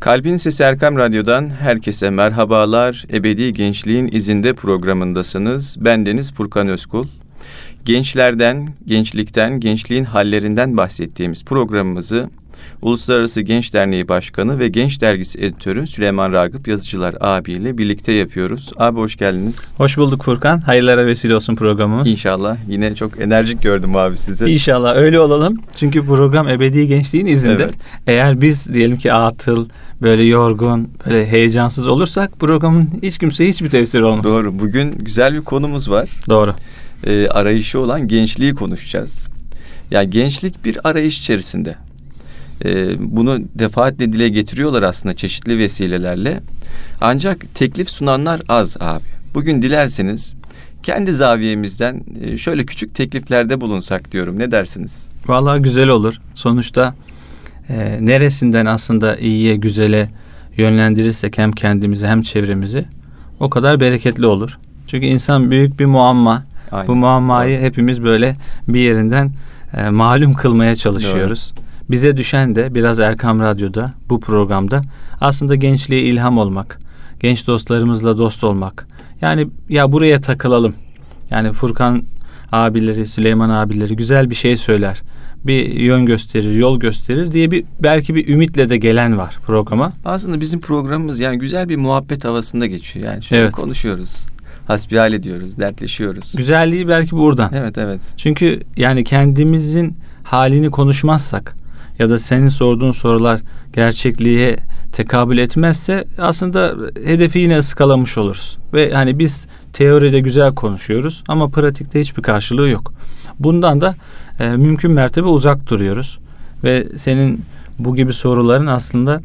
Kalbin Sesi Erkam Radyo'dan herkese merhabalar. Ebedi Gençliğin izinde programındasınız. Ben Deniz Furkan Özkul. Gençlerden, gençlikten, gençliğin hallerinden bahsettiğimiz programımızı Uluslararası Genç Derneği Başkanı ve Genç Dergisi Editörü Süleyman Ragıp Yazıcılar abiyle birlikte yapıyoruz. Abi hoş geldiniz. Hoş bulduk Furkan. Hayırlara vesile olsun programımız. İnşallah. Yine çok enerjik gördüm abi sizi. İnşallah öyle olalım. Çünkü program ebedi gençliğin izinde. Evet. Eğer biz diyelim ki atıl, böyle yorgun, böyle heyecansız olursak programın hiç kimseye hiçbir tesiri olmaz. Doğru. Bugün güzel bir konumuz var. Doğru. Ee, arayışı olan gençliği konuşacağız. Yani gençlik bir arayış içerisinde. Ee, bunu defaatle dile getiriyorlar aslında çeşitli vesilelerle. Ancak teklif sunanlar az abi. Bugün dilerseniz kendi zaviyemizden e, şöyle küçük tekliflerde bulunsak diyorum. Ne dersiniz? Vallahi güzel olur. Sonuçta e, neresinden aslında iyiye, güzele yönlendirirsek hem kendimizi hem çevremizi o kadar bereketli olur. Çünkü insan büyük bir muamma. Aynen. Bu muammayı Doğru. hepimiz böyle bir yerinden e, malum kılmaya çalışıyoruz. Doğru. Bize düşen de biraz Erkam Radyo'da bu programda aslında gençliğe ilham olmak, genç dostlarımızla dost olmak. Yani ya buraya takılalım. Yani Furkan abileri, Süleyman abileri güzel bir şey söyler. Bir yön gösterir, yol gösterir diye bir belki bir ümitle de gelen var programa. Aslında bizim programımız yani güzel bir muhabbet havasında geçiyor. Yani şöyle evet. konuşuyoruz hasbihal ediyoruz, dertleşiyoruz. Güzelliği belki buradan. Evet, evet. Çünkü yani kendimizin halini konuşmazsak, ya da senin sorduğun sorular gerçekliğe tekabül etmezse aslında hedefi yine ıskalamış oluruz. Ve hani biz teoride güzel konuşuyoruz ama pratikte hiçbir karşılığı yok. Bundan da e, mümkün mertebe uzak duruyoruz. Ve senin bu gibi soruların aslında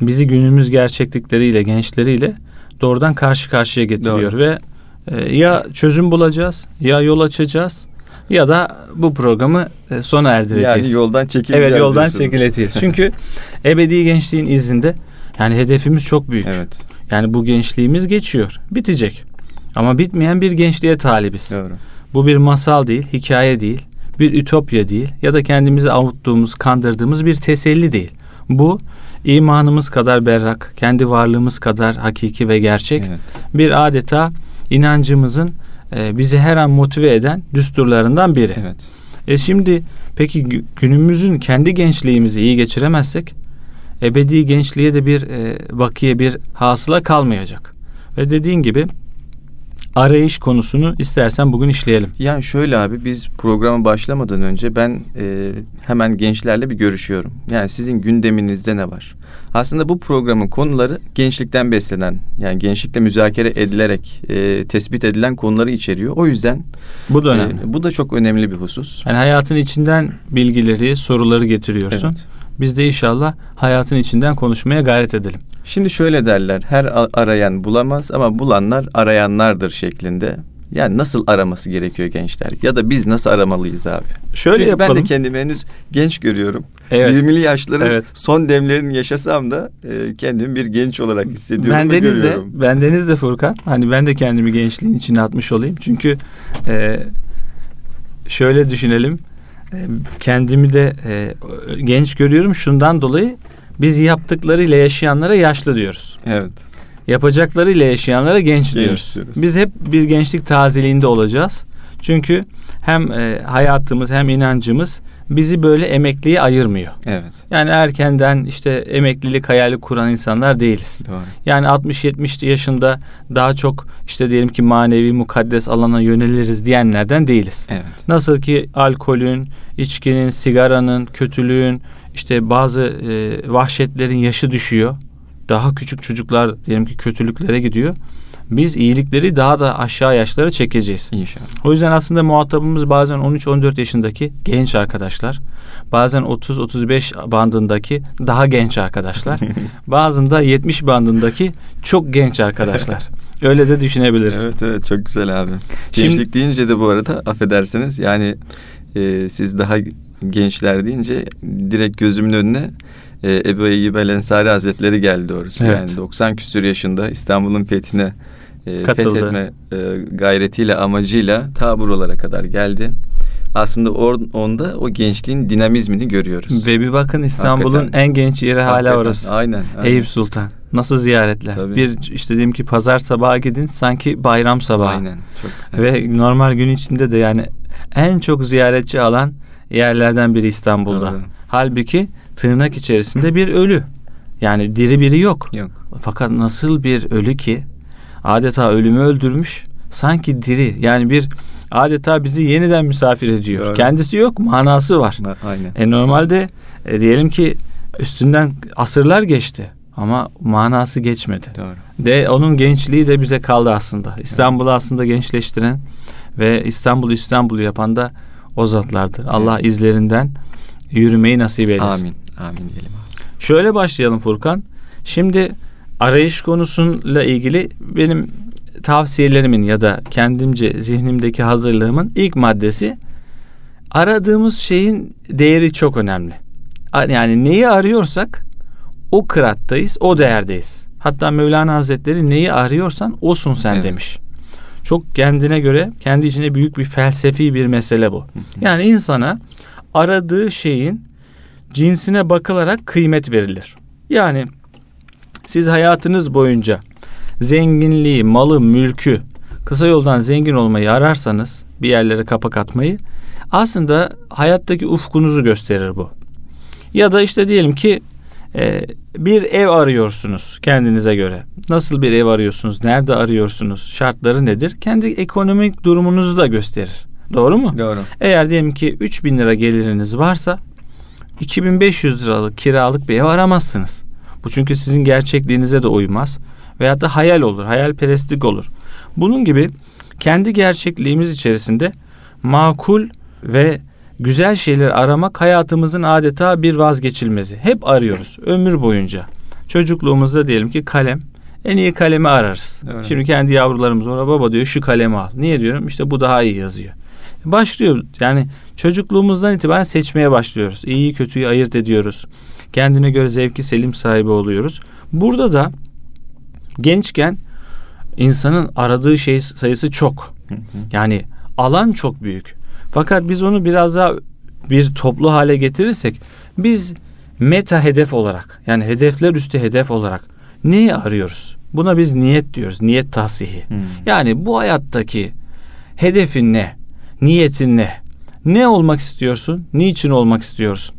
bizi günümüz gerçeklikleriyle, gençleriyle doğrudan karşı karşıya getiriyor Doğru. ve e, ya çözüm bulacağız ya yol açacağız ya da bu programı e, sona erdireceğiz. Yani yoldan çekileceğiz. Evet yoldan çekileceğiz. Çünkü ebedi gençliğin izinde yani hedefimiz çok büyük. Evet. Yani bu gençliğimiz geçiyor. Bitecek. Ama bitmeyen bir gençliğe talibiz. Doğru. Bu bir masal değil, hikaye değil, bir ütopya değil ya da kendimizi avuttuğumuz, kandırdığımız bir teselli değil. Bu imanımız kadar berrak, kendi varlığımız kadar hakiki ve gerçek evet. bir adeta inancımızın e, bizi her an motive eden düsturlarından biri. Evet. E şimdi peki günümüzün kendi gençliğimizi iyi geçiremezsek ebedi gençliğe de bir e, bakiye bir hasıla kalmayacak. Ve dediğin gibi arayış konusunu istersen bugün işleyelim. Yani şöyle abi biz programa başlamadan önce ben e, hemen gençlerle bir görüşüyorum. Yani sizin gündeminizde ne var? Aslında bu programın konuları gençlikten beslenen yani gençlikle müzakere edilerek e, tespit edilen konuları içeriyor. O yüzden bu da önemli. E, bu da çok önemli bir husus. Yani hayatın içinden bilgileri, soruları getiriyorsun. Evet. Biz de inşallah hayatın içinden konuşmaya gayret edelim. Şimdi şöyle derler. Her arayan bulamaz ama bulanlar arayanlardır şeklinde. Yani nasıl araması gerekiyor gençler? Ya da biz nasıl aramalıyız abi? Şöyle Çünkü yapalım. ben de kendimi henüz genç görüyorum. Evet. 20'li yaşların evet. son demlerini yaşasam da e, kendimi bir genç olarak hissediyorum ben Deniz de, ben Deniz de Furkan. Hani ben de kendimi gençliğin içine atmış olayım. Çünkü e, şöyle düşünelim. E, kendimi de e, genç görüyorum şundan dolayı biz yaptıklarıyla yaşayanlara yaşlı diyoruz. Evet yapacaklarıyla yaşayanlara genç, genç diyoruz. diyoruz. Biz hep bir gençlik tazeliğinde olacağız. Çünkü hem e, hayatımız hem inancımız bizi böyle emekliye ayırmıyor. Evet. Yani erkenden işte emeklilik hayali kuran insanlar değiliz. Doğru. Yani 60-70 yaşında daha çok işte diyelim ki manevi mukaddes alana yöneliriz diyenlerden değiliz. Evet. Nasıl ki alkolün, içkinin, sigaranın, kötülüğün, işte bazı e, vahşetlerin yaşı düşüyor daha küçük çocuklar diyelim ki kötülüklere gidiyor. Biz iyilikleri daha da aşağı yaşlara çekeceğiz. İnşallah. O yüzden aslında muhatabımız bazen 13-14 yaşındaki genç arkadaşlar. Bazen 30-35 bandındaki daha genç arkadaşlar. bazen de 70 bandındaki çok genç arkadaşlar. Öyle de düşünebiliriz. Evet evet çok güzel abi. Şimdi, Gençlik deyince de bu arada affedersiniz yani e, siz daha gençler deyince direkt gözümün önüne e, Ebu Eyyub el Ensari Hazretleri geldi doğrusu. Evet. Yani 90 küsur yaşında İstanbul'un fethine e, fethetme e, gayretiyle amacıyla ta buralara kadar geldi. aslında or, onda o gençliğin dinamizmini görüyoruz. Ve bir bakın İstanbul'un en genç yeri hala Hakikaten. orası. Aynen. aynen. Eyüp Sultan. Nasıl ziyaretler? Tabii. Bir işte diyelim ki pazar sabahı gidin sanki bayram sabahı. Aynen. Çok güzel. Ve normal gün içinde de yani en çok ziyaretçi alan yerlerden biri İstanbul'da. Doğru. Halbuki tırnak içerisinde bir ölü. Yani diri biri yok. Yok. Fakat nasıl bir ölü ki adeta ölümü öldürmüş sanki diri yani bir adeta bizi yeniden misafir ediyor. Doğru. Kendisi yok manası var. Aynen. E normalde e, diyelim ki üstünden asırlar geçti ama manası geçmedi. Doğru. De onun gençliği de bize kaldı aslında. İstanbul'u aslında gençleştiren ve İstanbul'u İstanbul yapan da o zatlardır. Allah izlerinden yürümeyi nasip eylesin. Amin. Amin diyelim. Şöyle başlayalım Furkan. Şimdi arayış konusuyla ilgili benim tavsiyelerimin ya da kendimce zihnimdeki hazırlığımın ilk maddesi aradığımız şeyin değeri çok önemli. Yani neyi arıyorsak o kırattayız, o değerdeyiz. Hatta Mevlana Hazretleri neyi arıyorsan osun sen Evet. demiş. Çok kendine göre, kendi içinde büyük bir felsefi bir mesele bu. Yani insana aradığı şeyin cinsine bakılarak kıymet verilir. Yani siz hayatınız boyunca zenginliği, malı, mülkü, kısa yoldan zengin olmayı ararsanız, bir yerlere kapak atmayı, aslında hayattaki ufkunuzu gösterir bu. Ya da işte diyelim ki e, bir ev arıyorsunuz kendinize göre. Nasıl bir ev arıyorsunuz? Nerede arıyorsunuz? Şartları nedir? Kendi ekonomik durumunuzu da gösterir. Doğru mu? Doğru. Eğer diyelim ki 3000 lira geliriniz varsa 2500 liralık kiralık bir ev aramazsınız. Bu çünkü sizin gerçekliğinize de uymaz. Veyahut da hayal olur, hayalperestlik olur. Bunun gibi kendi gerçekliğimiz içerisinde makul ve güzel şeyler aramak hayatımızın adeta bir vazgeçilmezi. Hep arıyoruz ömür boyunca. Çocukluğumuzda diyelim ki kalem. En iyi kalemi ararız. Doğru. Şimdi kendi yavrularımız ona baba diyor şu kalemi al. Niye diyorum? İşte bu daha iyi yazıyor. Başlıyor yani çocukluğumuzdan itibaren seçmeye başlıyoruz. İyiyi kötüyü ayırt ediyoruz. Kendine göre zevki selim sahibi oluyoruz. Burada da gençken insanın aradığı şey sayısı çok. Yani alan çok büyük. Fakat biz onu biraz daha bir toplu hale getirirsek biz meta hedef olarak yani hedefler üstü hedef olarak neyi arıyoruz? Buna biz niyet diyoruz. Niyet tahsihi. Hmm. Yani bu hayattaki hedefin ne? Niyetin ne? Ne olmak istiyorsun? Niçin olmak istiyorsun?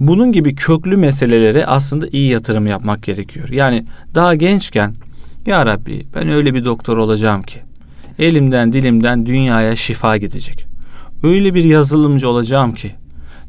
Bunun gibi köklü meselelere aslında iyi yatırım yapmak gerekiyor. Yani daha gençken ya Rabbi ben öyle bir doktor olacağım ki elimden dilimden dünyaya şifa gidecek. Öyle bir yazılımcı olacağım ki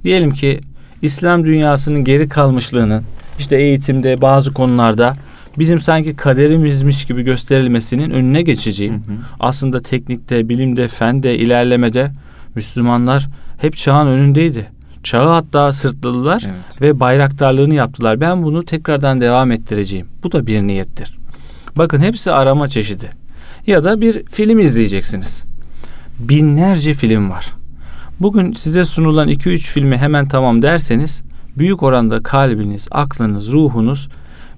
diyelim ki İslam dünyasının geri kalmışlığının işte eğitimde bazı konularda bizim sanki kaderimizmiş gibi gösterilmesinin önüne geçeceğim. Hı hı. Aslında teknikte, bilimde, fende, ilerlemede Müslümanlar hep çağın önündeydi. Çağı hatta sırtladılar Evet. ve bayraktarlığını yaptılar. Ben bunu tekrardan devam ettireceğim. Bu da bir niyettir. Bakın hepsi arama çeşidi. Ya da bir film izleyeceksiniz. Binlerce film var. Bugün size sunulan 2-3 filmi hemen tamam derseniz büyük oranda kalbiniz, aklınız, ruhunuz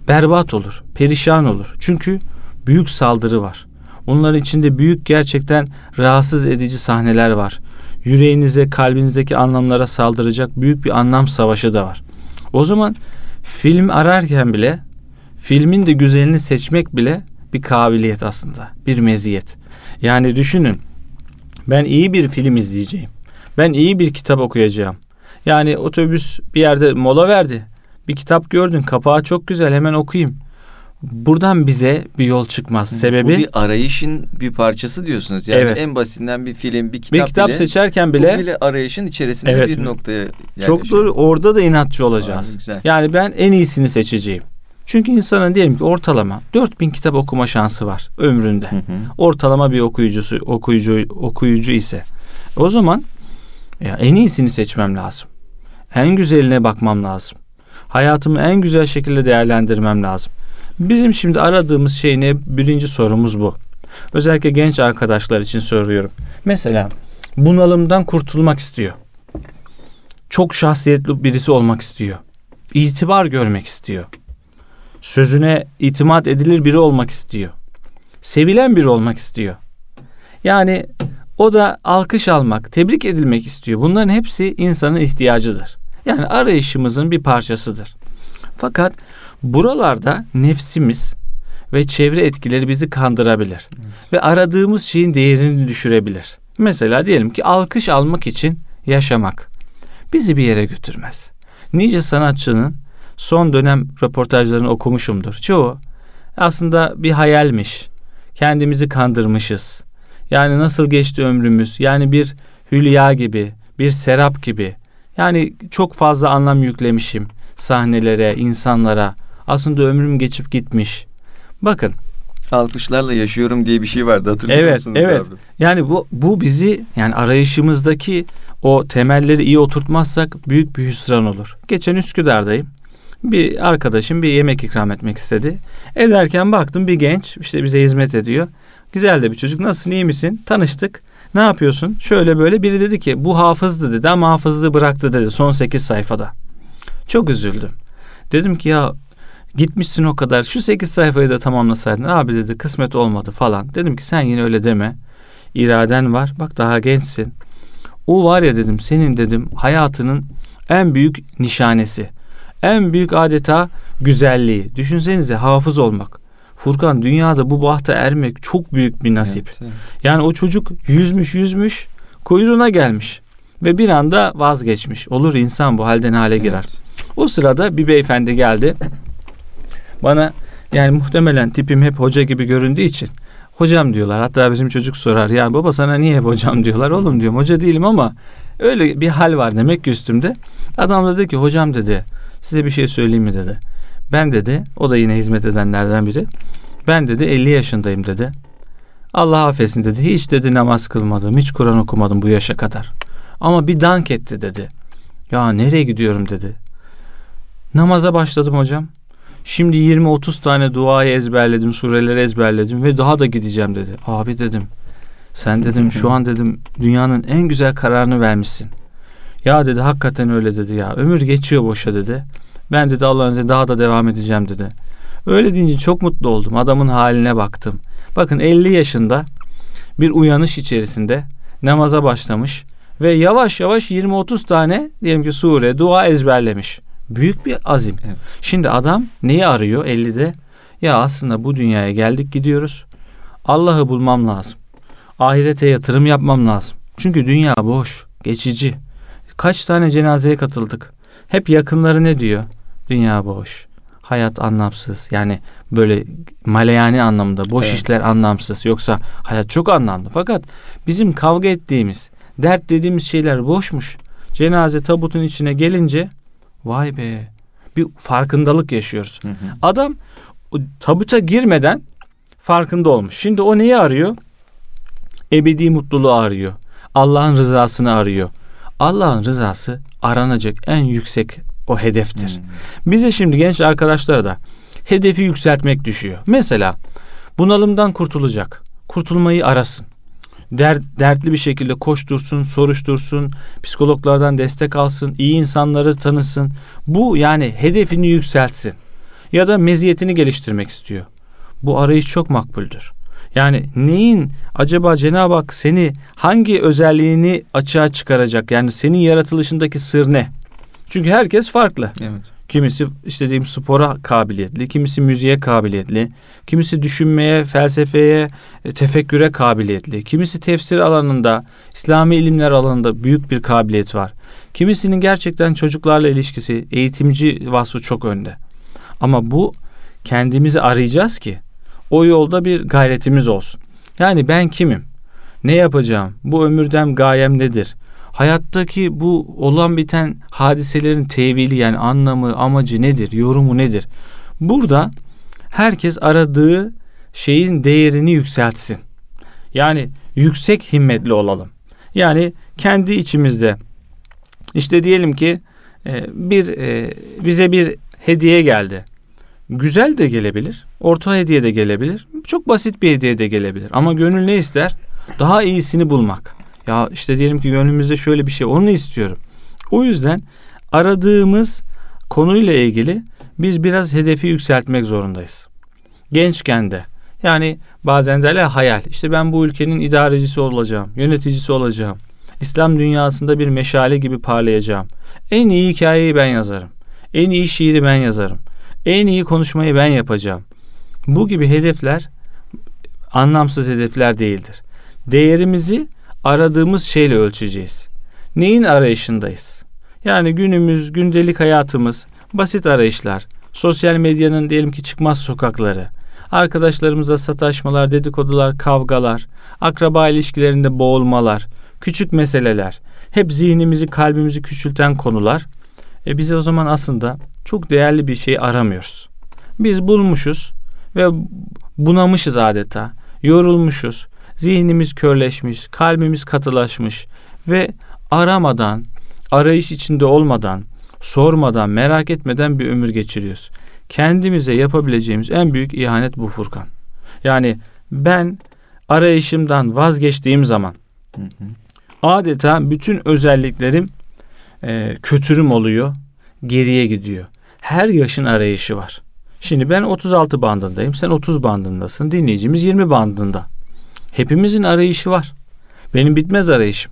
berbat olur, perişan olur. Çünkü büyük saldırı var. Onların içinde büyük gerçekten rahatsız edici sahneler var. Yüreğinize, kalbinizdeki anlamlara saldıracak büyük bir anlam savaşı da var. O zaman film ararken bile filmin de güzelini seçmek bile bir kabiliyet aslında, bir meziyet. Yani düşünün ben iyi bir film izleyeceğim. Ben iyi bir kitap okuyacağım. Yani otobüs bir yerde mola verdi. Bir kitap gördün, kapağı çok güzel hemen okuyayım. Buradan bize bir yol çıkmaz. Sebebi Bu bir arayışın bir parçası diyorsunuz. Yani Evet. en basitinden bir film, bir kitap, bir kitap bile, seçerken bu bile bile arayışın içerisinde Evet. bir noktaya çok doğru orada da inatçı olacağız. Aa, güzel. Yani ben en iyisini seçeceğim. Çünkü insanın diyelim ki ortalama 4000 kitap okuma şansı var ömründe. Hı hı. Ortalama bir okuyucusu okuyucu okuyucu ise o zaman ya en iyisini seçmem lazım. En güzeline bakmam lazım. Hayatımı en güzel şekilde değerlendirmem lazım. Bizim şimdi aradığımız şey ne? Birinci sorumuz bu. Özellikle genç arkadaşlar için soruyorum. Mesela bunalımdan kurtulmak istiyor. Çok şahsiyetli birisi olmak istiyor. İtibar görmek istiyor. Sözüne itimat edilir biri olmak istiyor. Sevilen biri olmak istiyor. Yani O da alkış almak, tebrik edilmek istiyor. Bunların hepsi insanın ihtiyacıdır. Yani arayışımızın bir parçasıdır. Fakat buralarda nefsimiz ve çevre etkileri bizi kandırabilir. Evet. Ve aradığımız şeyin değerini düşürebilir. Mesela diyelim ki alkış almak için yaşamak bizi bir yere götürmez. Nice sanatçının son dönem röportajlarını okumuşumdur. Çoğu aslında bir hayalmiş. Kendimizi kandırmışız. Yani nasıl geçti ömrümüz? Yani bir hülya gibi, bir serap gibi. Yani çok fazla anlam yüklemişim sahnelere, insanlara. Aslında ömrüm geçip gitmiş. Bakın alkışlarla yaşıyorum diye bir şey vardı hatırlıyor evet, musunuz? Evet, evet. Yani bu bu bizi yani arayışımızdaki o temelleri iyi oturtmazsak büyük bir hüsran olur. Geçen Üsküdar'dayım. Bir arkadaşım bir yemek ikram etmek istedi. Ederken baktım bir genç işte bize hizmet ediyor. Güzel de bir çocuk. Nasılsın iyi misin? Tanıştık. Ne yapıyorsun? Şöyle böyle biri dedi ki bu hafızdı dedi ama hafızlığı bıraktı dedi son 8 sayfada. Çok üzüldüm. Dedim ki ya gitmişsin o kadar şu 8 sayfayı da tamamlasaydın. Abi dedi kısmet olmadı falan. Dedim ki sen yine öyle deme. İraden var. Bak daha gençsin. O var ya dedim senin dedim hayatının en büyük nişanesi. En büyük adeta güzelliği. Düşünsenize hafız olmak. Furkan dünyada bu bahta ermek çok büyük bir nasip. Evet, evet. Yani o çocuk yüzmüş yüzmüş kuyruğuna gelmiş ve bir anda vazgeçmiş. Olur insan bu halden hale girer. Evet. O sırada bir beyefendi geldi. Bana yani muhtemelen tipim hep hoca gibi göründüğü için hocam diyorlar. Hatta bizim çocuk sorar ya baba sana niye hep hocam diyorlar. Oğlum diyorum hoca değilim ama öyle bir hal var demek ki üstümde. Adam da dedi ki hocam dedi size bir şey söyleyeyim mi dedi. Ben dedi o da yine hizmet edenlerden biri. Ben dedi 50 yaşındayım dedi. Allah affetsin dedi. Hiç dedi namaz kılmadım. Hiç Kur'an okumadım bu yaşa kadar. Ama bir dank etti dedi. Ya nereye gidiyorum dedi. Namaza başladım hocam. Şimdi 20-30 tane duayı ezberledim, sureleri ezberledim ve daha da gideceğim dedi. Abi dedim. Sen dedim şu an dedim dünyanın en güzel kararını vermişsin. Ya dedi hakikaten öyle dedi ya. Ömür geçiyor boşa dedi. Ben dedi Allah'ın izniyle daha da devam edeceğim dedi. Öyle deyince çok mutlu oldum. Adamın haline baktım. Bakın 50 yaşında bir uyanış içerisinde namaza başlamış ve yavaş yavaş 20-30 tane diyelim ki sure, dua ezberlemiş. Büyük bir azim. Evet. Şimdi adam neyi arıyor 50'de? Ya aslında bu dünyaya geldik gidiyoruz. Allah'ı bulmam lazım. Ahirete yatırım yapmam lazım. Çünkü dünya boş, geçici. Kaç tane cenazeye katıldık. Hep yakınları ne diyor? Dünya boş. Hayat anlamsız. Yani böyle maleyani anlamında boş evet. işler anlamsız. Yoksa hayat çok anlamlı. Fakat bizim kavga ettiğimiz, dert dediğimiz şeyler boşmuş. Cenaze tabutun içine gelince vay be bir farkındalık yaşıyoruz. Hı hı. Adam tabuta girmeden farkında olmuş. Şimdi o neyi arıyor? Ebedi mutluluğu arıyor. Allah'ın rızasını arıyor. Allah'ın rızası aranacak en yüksek o hedeftir. Hmm. Bize şimdi genç arkadaşlara da hedefi yükseltmek düşüyor. Mesela bunalımdan kurtulacak. Kurtulmayı arasın. Dert, dertli bir şekilde koştursun, soruştursun, psikologlardan destek alsın, iyi insanları tanısın. Bu yani hedefini yükseltsin. Ya da meziyetini geliştirmek istiyor. Bu arayış çok makbuldür. Yani neyin acaba Cenab-ı Hak seni hangi özelliğini açığa çıkaracak? Yani senin yaratılışındaki sır ne? Çünkü herkes farklı. Evet. Kimisi işte spora kabiliyetli, kimisi müziğe kabiliyetli, kimisi düşünmeye, felsefeye, e, tefekküre kabiliyetli, kimisi tefsir alanında, İslami ilimler alanında büyük bir kabiliyet var. Kimisinin gerçekten çocuklarla ilişkisi, eğitimci vasfı çok önde. Ama bu kendimizi arayacağız ki o yolda bir gayretimiz olsun. Yani ben kimim? Ne yapacağım? Bu ömürden gayem nedir? Hayattaki bu olan biten hadiselerin tevili yani anlamı, amacı nedir? Yorumu nedir? Burada herkes aradığı şeyin değerini yükseltsin. Yani yüksek himmetli olalım. Yani kendi içimizde işte diyelim ki e, bir e, bize bir hediye geldi. Güzel de gelebilir. Orta hediye de gelebilir. Çok basit bir hediye de gelebilir. Ama gönül ne ister? Daha iyisini bulmak. Ya işte diyelim ki gönlümüzde şöyle bir şey onu istiyorum. O yüzden aradığımız konuyla ilgili biz biraz hedefi yükseltmek zorundayız. Gençken de Yani bazen derler hayal. İşte ben bu ülkenin idarecisi olacağım, yöneticisi olacağım. İslam dünyasında bir meşale gibi parlayacağım. En iyi hikayeyi ben yazarım. En iyi şiiri ben yazarım. En iyi konuşmayı ben yapacağım. Bu gibi hedefler anlamsız hedefler değildir. Değerimizi aradığımız şeyle ölçeceğiz. Neyin arayışındayız? Yani günümüz, gündelik hayatımız, basit arayışlar, sosyal medyanın diyelim ki çıkmaz sokakları, arkadaşlarımızla sataşmalar, dedikodular, kavgalar, akraba ilişkilerinde boğulmalar, küçük meseleler, hep zihnimizi, kalbimizi küçülten konular. E bize o zaman aslında çok değerli bir şey aramıyoruz. Biz bulmuşuz ve bunamışız adeta. Yorulmuşuz. Zihnimiz körleşmiş, kalbimiz katılaşmış ve aramadan, arayış içinde olmadan, sormadan, merak etmeden bir ömür geçiriyoruz. Kendimize yapabileceğimiz en büyük ihanet bu Furkan. Yani ben arayışımdan vazgeçtiğim zaman hı hı. adeta bütün özelliklerim e, kötürüm oluyor, geriye gidiyor. Her yaşın arayışı var. Şimdi ben 36 bandındayım, sen 30 bandındasın, dinleyicimiz 20 bandında. Hepimizin arayışı var. Benim bitmez arayışım.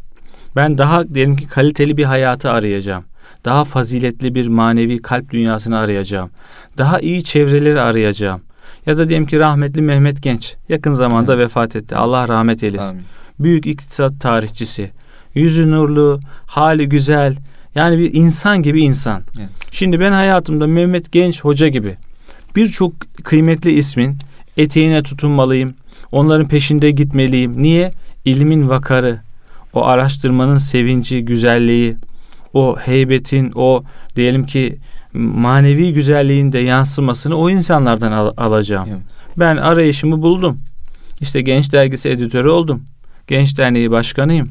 Ben daha diyelim ki kaliteli bir hayatı arayacağım. Daha faziletli bir manevi kalp dünyasını arayacağım. Daha iyi çevreleri arayacağım. Ya da diyelim ki rahmetli Mehmet Genç yakın zamanda evet. vefat etti. Allah rahmet eylesin. Amin. Büyük iktisat tarihçisi. Yüzü nurlu, hali güzel. Yani bir insan gibi insan. Evet. Şimdi ben hayatımda Mehmet Genç hoca gibi birçok kıymetli ismin eteğine tutunmalıyım. Onların peşinde gitmeliyim. Niye? İlmin vakarı, o araştırmanın sevinci, güzelliği, o heybetin, o diyelim ki manevi güzelliğin de yansımasını o insanlardan al- alacağım. Evet. Ben arayışımı buldum. İşte Genç Dergisi editörü oldum. Genç Derneği başkanıyım.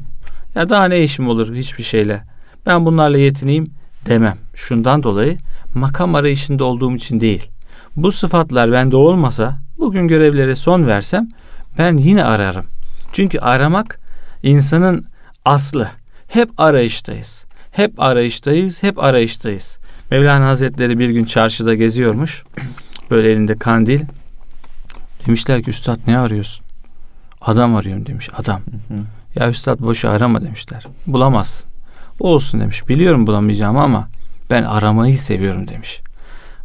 Ya daha ne işim olur hiçbir şeyle. Ben bunlarla yetineyim demem. Şundan dolayı makam arayışında olduğum için değil. Bu sıfatlar bende olmasa bugün görevlere son versem ben yine ararım. Çünkü aramak insanın aslı. Hep arayıştayız. Hep arayıştayız, hep arayıştayız. Mevlana Hazretleri bir gün çarşıda geziyormuş. Böyle elinde kandil. Demişler ki üstad ne arıyorsun? Adam arıyorum demiş adam. Ya üstad boşu arama demişler. Bulamazsın. Olsun demiş. Biliyorum bulamayacağım ama ben aramayı seviyorum demiş.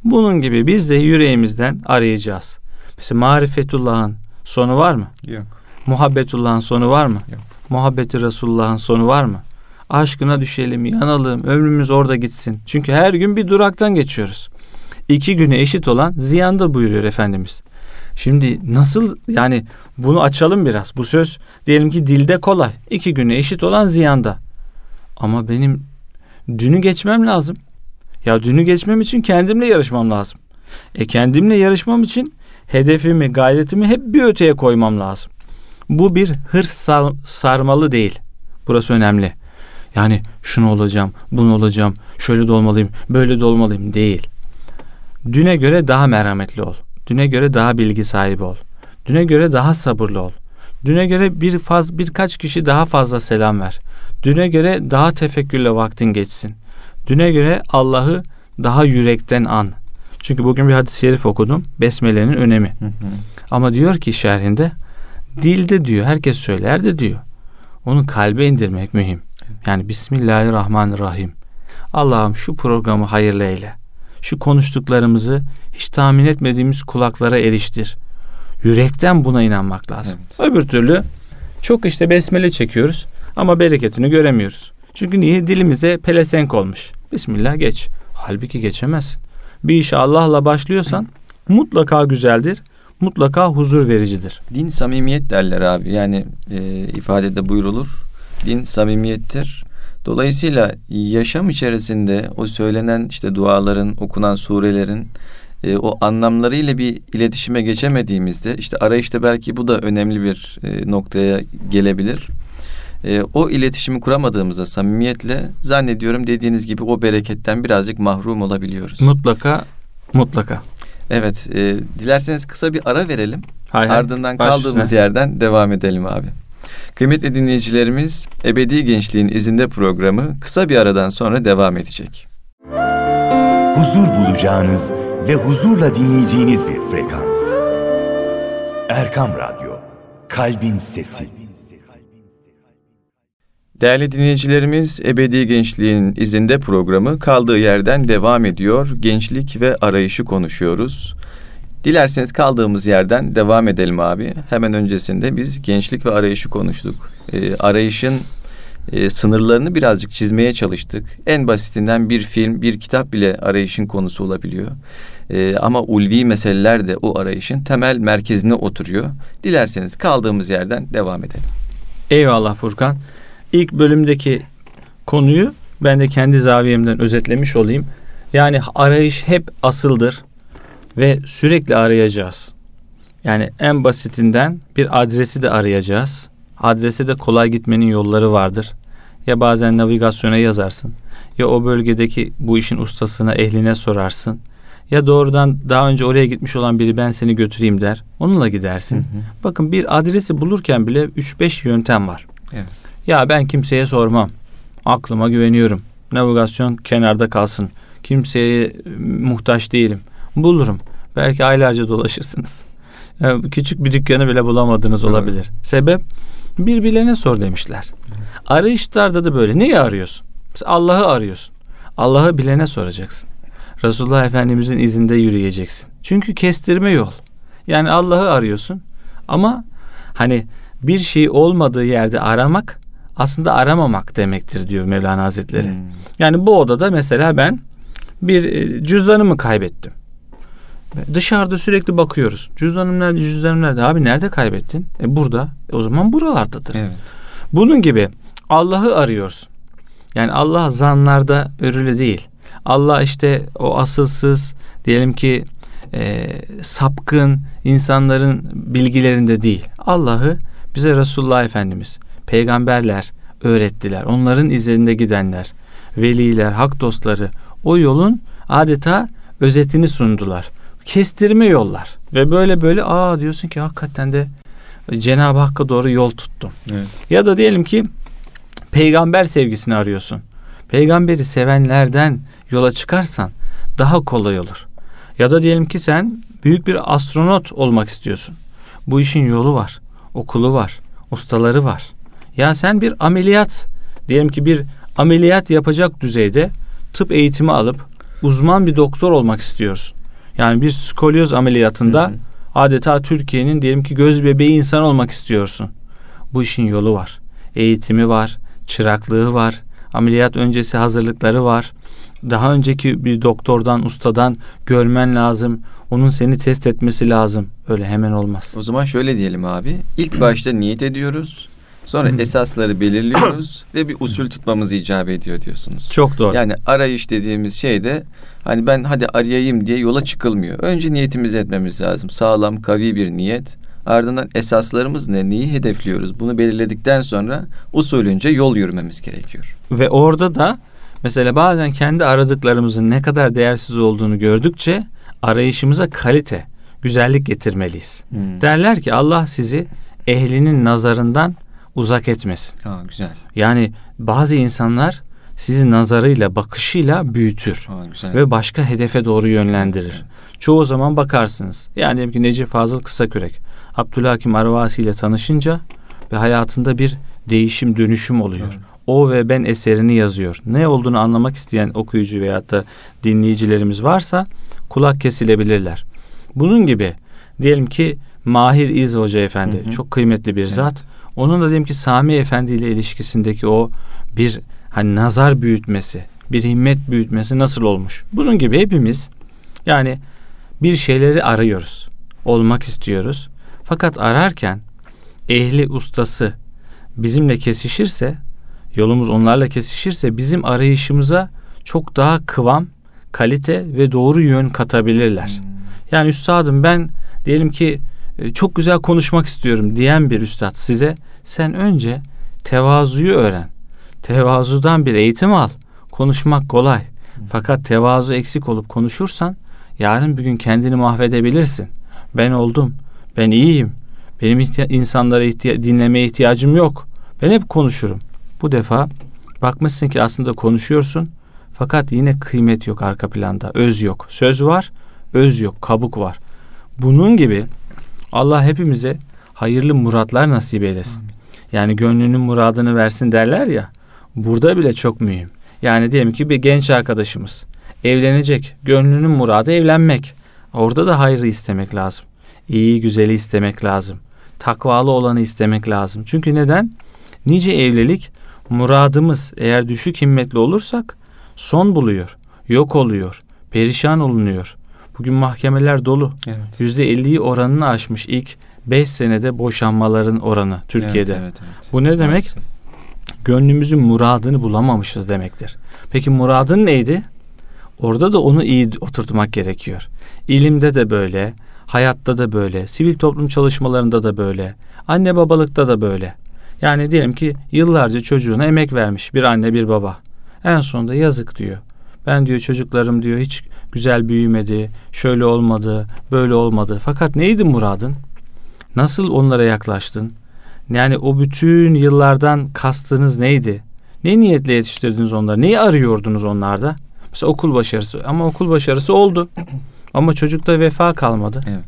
Bunun gibi biz de yüreğimizden arayacağız. Mesela marifetullah'ın sonu var mı? Yok. Muhabbetullah'ın sonu var mı? Yok. Muhabbeti Resulullah'ın sonu var mı? Aşkına düşelim, yanalım, ömrümüz orada gitsin. Çünkü her gün bir duraktan geçiyoruz. İki güne eşit olan ziyanda buyuruyor Efendimiz. Şimdi nasıl yani bunu açalım biraz. Bu söz diyelim ki dilde kolay. İki güne eşit olan ziyanda. Ama benim dünü geçmem lazım. Ya dünü geçmem için kendimle yarışmam lazım. E kendimle yarışmam için hedefimi, gayretimi hep bir öteye koymam lazım. Bu bir hırs sar, sarmalı değil. Burası önemli. Yani şunu olacağım, bunu olacağım, şöyle de olmalıyım, böyle de olmalıyım değil. Düne göre daha merhametli ol. Düne göre daha bilgi sahibi ol. Düne göre daha sabırlı ol. Düne göre bir faz, birkaç kişi daha fazla selam ver. Düne göre daha tefekkürle vaktin geçsin. Düne göre Allah'ı daha yürekten an. Çünkü bugün bir hadis-i şerif okudum. Besmele'nin önemi. Ama diyor ki şerhinde dilde diyor herkes söyler de diyor. Onu kalbe indirmek mühim. Yani Bismillahirrahmanirrahim. Allah'ım şu programı hayırlı eyle. Şu konuştuklarımızı hiç tahmin etmediğimiz kulaklara eriştir. Yürekten buna inanmak lazım. Evet. Öbür türlü çok işte besmele çekiyoruz ama bereketini göremiyoruz. Çünkü niye? Dilimize pelesenk olmuş. Bismillah geç. Halbuki geçemezsin. Bir işe Allah'la başlıyorsan mutlaka güzeldir. Mutlaka huzur vericidir. Din samimiyet derler abi. Yani e, ifadede buyrulur. Din samimiyettir. Dolayısıyla yaşam içerisinde o söylenen işte duaların, okunan surelerin e, o anlamlarıyla bir iletişime geçemediğimizde işte arayışta belki bu da önemli bir e, noktaya gelebilir e, o iletişimi kuramadığımızda samimiyetle zannediyorum dediğiniz gibi o bereketten birazcık mahrum olabiliyoruz. Mutlaka, mutlaka. Evet, e, dilerseniz kısa bir ara verelim. Hay Ardından hay. kaldığımız yerden devam edelim abi. Kıymetli dinleyicilerimiz, Ebedi Gençliğin izinde programı kısa bir aradan sonra devam edecek. Huzur bulacağınız ve huzurla dinleyeceğiniz bir frekans. Erkam Radyo, Kalbin Sesi. Değerli dinleyicilerimiz, Ebedi Gençliğin izinde programı kaldığı yerden devam ediyor. Gençlik ve arayışı konuşuyoruz. Dilerseniz kaldığımız yerden devam edelim abi. Hemen öncesinde biz gençlik ve arayışı konuştuk. Ee, arayışın e, sınırlarını birazcık çizmeye çalıştık. En basitinden bir film, bir kitap bile arayışın konusu olabiliyor. E, ama ulvi meseleler de o arayışın temel merkezine oturuyor. Dilerseniz kaldığımız yerden devam edelim. Eyvallah Furkan. İlk bölümdeki konuyu ben de kendi zaviyemden özetlemiş olayım. Yani arayış hep asıldır ve sürekli arayacağız. Yani en basitinden bir adresi de arayacağız. Adrese de kolay gitmenin yolları vardır. Ya bazen navigasyona yazarsın. Ya o bölgedeki bu işin ustasına, ehline sorarsın. Ya doğrudan daha önce oraya gitmiş olan biri ben seni götüreyim der. Onunla gidersin. Hı hı. Bakın bir adresi bulurken bile 3-5 yöntem var. Evet. Ya ben kimseye sormam. Aklıma güveniyorum. Navigasyon kenarda kalsın. Kimseye muhtaç değilim. Bulurum. Belki aylarca dolaşırsınız. Yani küçük bir dükkanı bile bulamadınız olabilir. Sebep birbirlerine sor demişler. Arayışlarda da böyle. Neyi arıyorsun? Allah'ı arıyorsun. Allah'ı bilene soracaksın. Resulullah Efendimizin izinde yürüyeceksin. Çünkü kestirme yol. Yani Allah'ı arıyorsun ama hani bir şey olmadığı yerde aramak aslında aramamak demektir diyor Mevlana Hazretleri. Hmm. Yani bu odada mesela ben bir e, cüzdanımı kaybettim. Dışarıda sürekli bakıyoruz. Cüzdanım nerede? Cüzdanım nerede? Abi nerede kaybettin? E burada. E o zaman buralardadır. Evet. Bunun gibi Allah'ı arıyorsun. Yani Allah zanlarda örülü değil. Allah işte o asılsız diyelim ki e, sapkın insanların bilgilerinde değil. Allah'ı bize Resulullah Efendimiz, peygamberler öğrettiler. Onların izlerinde gidenler, veliler, hak dostları o yolun adeta özetini sundular. Kestirme yollar ve böyle böyle aa diyorsun ki hakikaten de Cenab-ı Hakk'a doğru yol tuttum. Evet. Ya da diyelim ki peygamber sevgisini arıyorsun. Peygamberi sevenlerden yola çıkarsan daha kolay olur. Ya da diyelim ki sen büyük bir astronot olmak istiyorsun. Bu işin yolu var, okulu var, ustaları var. Ya sen bir ameliyat, diyelim ki bir ameliyat yapacak düzeyde tıp eğitimi alıp uzman bir doktor olmak istiyorsun. Yani bir skolyoz ameliyatında hı hı. adeta Türkiye'nin diyelim ki göz bebeği insan olmak istiyorsun. Bu işin yolu var. Eğitimi var, çıraklığı var, ameliyat öncesi hazırlıkları var. Daha önceki bir doktordan, ustadan görmen lazım. Onun seni test etmesi lazım. Öyle hemen olmaz. O zaman şöyle diyelim abi. İlk başta niyet ediyoruz. Sonra esasları belirliyoruz ve bir usul tutmamız icap ediyor diyorsunuz. Çok doğru. Yani arayış dediğimiz şey de hani ben hadi arayayım diye yola çıkılmıyor. Önce niyetimizi etmemiz lazım. Sağlam, kavi bir niyet. Ardından esaslarımız ne, neyi hedefliyoruz? Bunu belirledikten sonra usulünce yol yürümemiz gerekiyor. Ve orada da mesela bazen kendi aradıklarımızın ne kadar değersiz olduğunu gördükçe arayışımıza kalite, güzellik getirmeliyiz. Hmm. Derler ki Allah sizi ehlinin nazarından uzak etmesin. Ha, güzel. Yani bazı insanlar sizi nazarıyla, bakışıyla büyütür. Ha, güzel. Ve başka hedefe doğru yönlendirir. Evet. Çoğu zaman bakarsınız. Yani diyelim ki Necip Fazıl Kısakürek. Abdülhakim Arvasi ile tanışınca ve hayatında bir değişim, dönüşüm oluyor. Evet. O ve ben eserini yazıyor. Ne olduğunu anlamak isteyen okuyucu veya da dinleyicilerimiz varsa kulak kesilebilirler. Bunun gibi diyelim ki Mahir İz Hoca Efendi hı hı. çok kıymetli bir evet. zat. Onun da diyelim ki Sami Efendi ile ilişkisindeki o bir hani nazar büyütmesi, bir himmet büyütmesi nasıl olmuş? Bunun gibi hepimiz yani bir şeyleri arıyoruz. Olmak istiyoruz. Fakat ararken ehli ustası bizimle kesişirse, yolumuz onlarla kesişirse bizim arayışımıza çok daha kıvam, kalite ve doğru yön katabilirler. Hmm. Yani üstadım ben diyelim ki çok güzel konuşmak istiyorum diyen bir üstad size sen önce tevazuyu öğren. Tevazudan bir eğitim al. Konuşmak kolay. Fakat tevazu eksik olup konuşursan yarın bir gün kendini mahvedebilirsin. Ben oldum. Ben iyiyim. Benim ihtiya- insanlara ihtiya- dinlemeye ihtiyacım yok. Ben hep konuşurum. Bu defa bakmışsın ki aslında konuşuyorsun fakat yine kıymet yok arka planda. Öz yok. Söz var, öz yok, kabuk var. Bunun gibi Allah hepimize hayırlı muratlar nasip eylesin. Yani gönlünün muradını versin derler ya. Burada bile çok mühim. Yani diyelim ki bir genç arkadaşımız evlenecek. Gönlünün muradı evlenmek. Orada da hayrı istemek lazım. İyi güzeli istemek lazım. Takvalı olanı istemek lazım. Çünkü neden? Nice evlilik muradımız eğer düşük himmetli olursak son buluyor. Yok oluyor. Perişan olunuyor. Bugün mahkemeler dolu. Evet. Yüzde 50'yi oranını aşmış ilk 5 senede boşanmaların oranı Türkiye'de. Evet, evet, evet. Bu ne demek? Maalesef. Gönlümüzün muradını bulamamışız demektir. Peki muradın neydi? Orada da onu iyi oturtmak gerekiyor. İlimde de böyle, hayatta da böyle, sivil toplum çalışmalarında da böyle, anne babalıkta da böyle. Yani diyelim ki yıllarca çocuğuna emek vermiş bir anne bir baba. En sonunda yazık diyor. Ben diyor çocuklarım diyor hiç güzel büyümedi, şöyle olmadı, böyle olmadı. Fakat neydi muradın? Nasıl onlara yaklaştın? Yani o bütün yıllardan kastınız neydi? Ne niyetle yetiştirdiniz onları? Neyi arıyordunuz onlarda? Mesela okul başarısı ama okul başarısı oldu. Ama çocukta vefa kalmadı. Evet.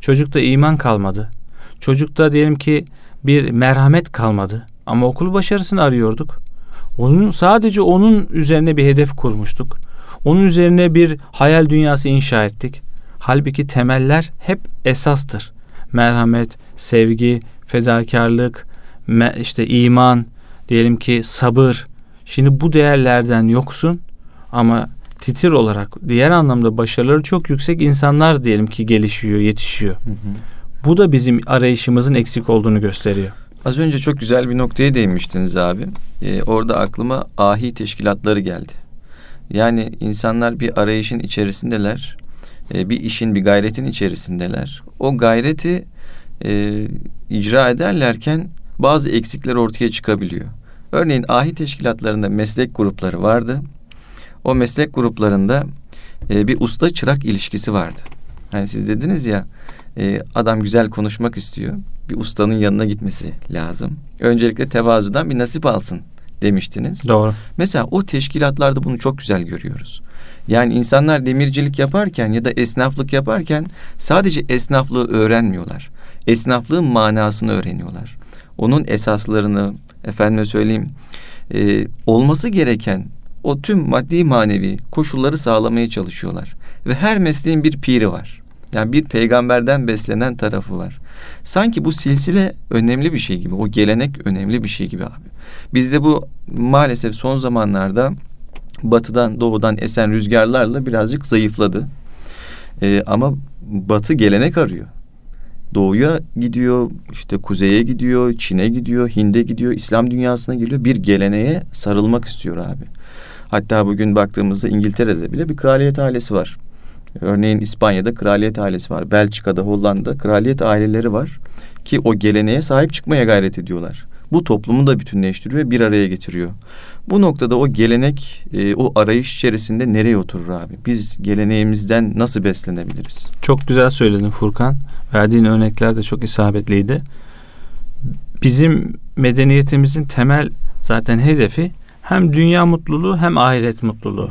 Çocukta iman kalmadı. Çocukta diyelim ki bir merhamet kalmadı. Ama okul başarısını arıyorduk. Onun sadece onun üzerine bir hedef kurmuştuk. Onun üzerine bir hayal dünyası inşa ettik. Halbuki temeller hep esastır. Merhamet, sevgi, fedakarlık, işte iman, diyelim ki sabır. Şimdi bu değerlerden yoksun ama titir olarak diğer anlamda başarıları çok yüksek insanlar diyelim ki gelişiyor, yetişiyor. Hı hı. Bu da bizim arayışımızın eksik olduğunu gösteriyor. Az önce çok güzel bir noktaya değinmiştiniz abi. Ee, orada aklıma ahi teşkilatları geldi. Yani insanlar bir arayışın içerisindeler. Ee, bir işin, bir gayretin içerisindeler. O gayreti e, icra ederlerken bazı eksikler ortaya çıkabiliyor. Örneğin ahi teşkilatlarında meslek grupları vardı. O meslek gruplarında e, bir usta çırak ilişkisi vardı. Hani siz dediniz ya e, adam güzel konuşmak istiyor. Bir ustanın yanına gitmesi lazım. Öncelikle tevazudan bir nasip alsın demiştiniz. Doğru. Mesela o teşkilatlarda bunu çok güzel görüyoruz. Yani insanlar demircilik yaparken ya da esnaflık yaparken sadece esnaflığı öğrenmiyorlar. Esnaflığın manasını öğreniyorlar. Onun esaslarını, efendime söyleyeyim, e, olması gereken o tüm maddi manevi koşulları sağlamaya çalışıyorlar. Ve her mesleğin bir piri var. Yani bir peygamberden beslenen tarafı var. Sanki bu silsile önemli bir şey gibi. O gelenek önemli bir şey gibi abi. Bizde bu maalesef son zamanlarda batıdan doğudan esen rüzgarlarla birazcık zayıfladı. Ee, ama batı gelenek arıyor. Doğuya gidiyor, işte kuzeye gidiyor, Çin'e gidiyor, Hind'e gidiyor, İslam dünyasına geliyor. Bir geleneğe sarılmak istiyor abi. Hatta bugün baktığımızda İngiltere'de bile bir kraliyet ailesi var. Örneğin İspanya'da kraliyet ailesi var. Belçika'da, Hollanda'da kraliyet aileleri var. Ki o geleneğe sahip çıkmaya gayret ediyorlar. Bu toplumu da bütünleştiriyor, bir araya getiriyor. Bu noktada o gelenek, e, o arayış içerisinde nereye oturur abi? Biz geleneğimizden nasıl beslenebiliriz? Çok güzel söyledin Furkan. Verdiğin örnekler de çok isabetliydi. Bizim medeniyetimizin temel zaten hedefi hem dünya mutluluğu hem ahiret mutluluğu.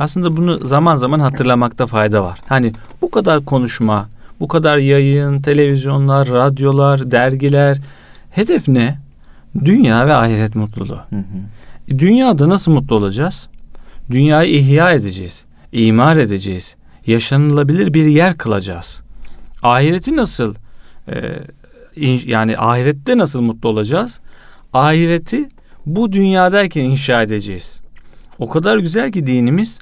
Aslında bunu zaman zaman hatırlamakta fayda var. Hani bu kadar konuşma, bu kadar yayın, televizyonlar, radyolar, dergiler hedef ne? Dünya ve ahiret mutluluğu. Hı hı. Dünyada nasıl mutlu olacağız? Dünyayı ihya edeceğiz, imar edeceğiz, yaşanılabilir bir yer kılacağız. Ahireti nasıl e, yani ahirette nasıl mutlu olacağız? Ahireti bu dünyadayken inşa edeceğiz. O kadar güzel ki dinimiz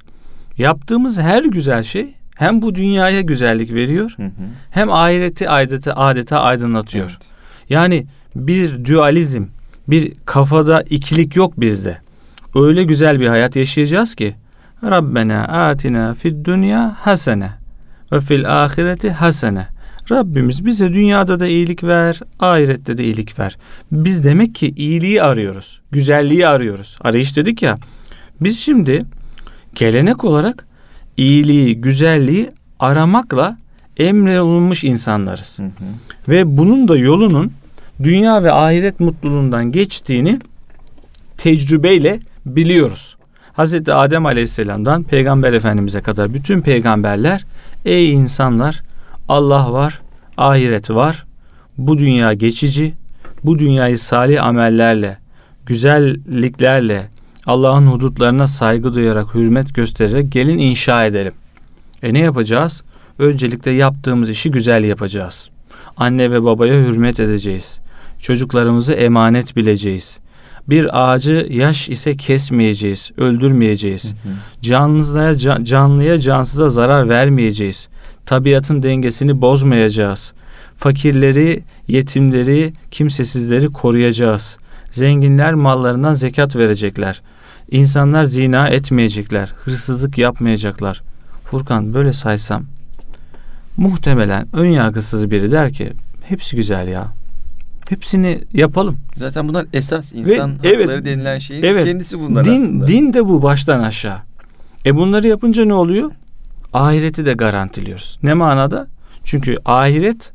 yaptığımız her güzel şey hem bu dünyaya güzellik veriyor Hı hı. hem ahireti adeta, adeta aydınlatıyor. Evet. Yani bir dualizm, bir kafada ikilik yok bizde. Öyle güzel bir hayat yaşayacağız ki Rabbena atina fid dünya hasene ve fil ahireti hasene. Rabbimiz bize dünyada da iyilik ver, ahirette de iyilik ver. Biz demek ki iyiliği arıyoruz, güzelliği arıyoruz. Arayış dedik ya. Biz şimdi gelenek olarak iyiliği, güzelliği aramakla emrolunmuş insanlarız. Hı hı. Ve bunun da yolunun dünya ve ahiret mutluluğundan geçtiğini tecrübeyle biliyoruz. Hazreti Adem Aleyhisselam'dan Peygamber Efendimiz'e kadar bütün peygamberler ey insanlar Allah var Ahiret var. Bu dünya geçici. Bu dünyayı salih amellerle, güzelliklerle, Allah'ın hudutlarına saygı duyarak, hürmet göstererek gelin inşa edelim. E ne yapacağız? Öncelikle yaptığımız işi güzel yapacağız. Anne ve babaya hürmet edeceğiz. Çocuklarımızı emanet bileceğiz. Bir ağacı yaş ise kesmeyeceğiz, öldürmeyeceğiz. Canlıya, ca- canlıya cansıza zarar vermeyeceğiz. Tabiatın dengesini bozmayacağız. Fakirleri, yetimleri, kimsesizleri koruyacağız. Zenginler mallarından zekat verecekler. İnsanlar zina etmeyecekler, hırsızlık yapmayacaklar. Furkan böyle saysam muhtemelen ön yargısız biri der ki hepsi güzel ya. Hepsini yapalım. Zaten bunlar esas insan Ve- evet, hakları denilen şeyin evet. kendisi bunlar din, aslında. din de bu baştan aşağı. E bunları yapınca ne oluyor? Ahireti de garantiliyoruz. Ne manada? Çünkü ahiret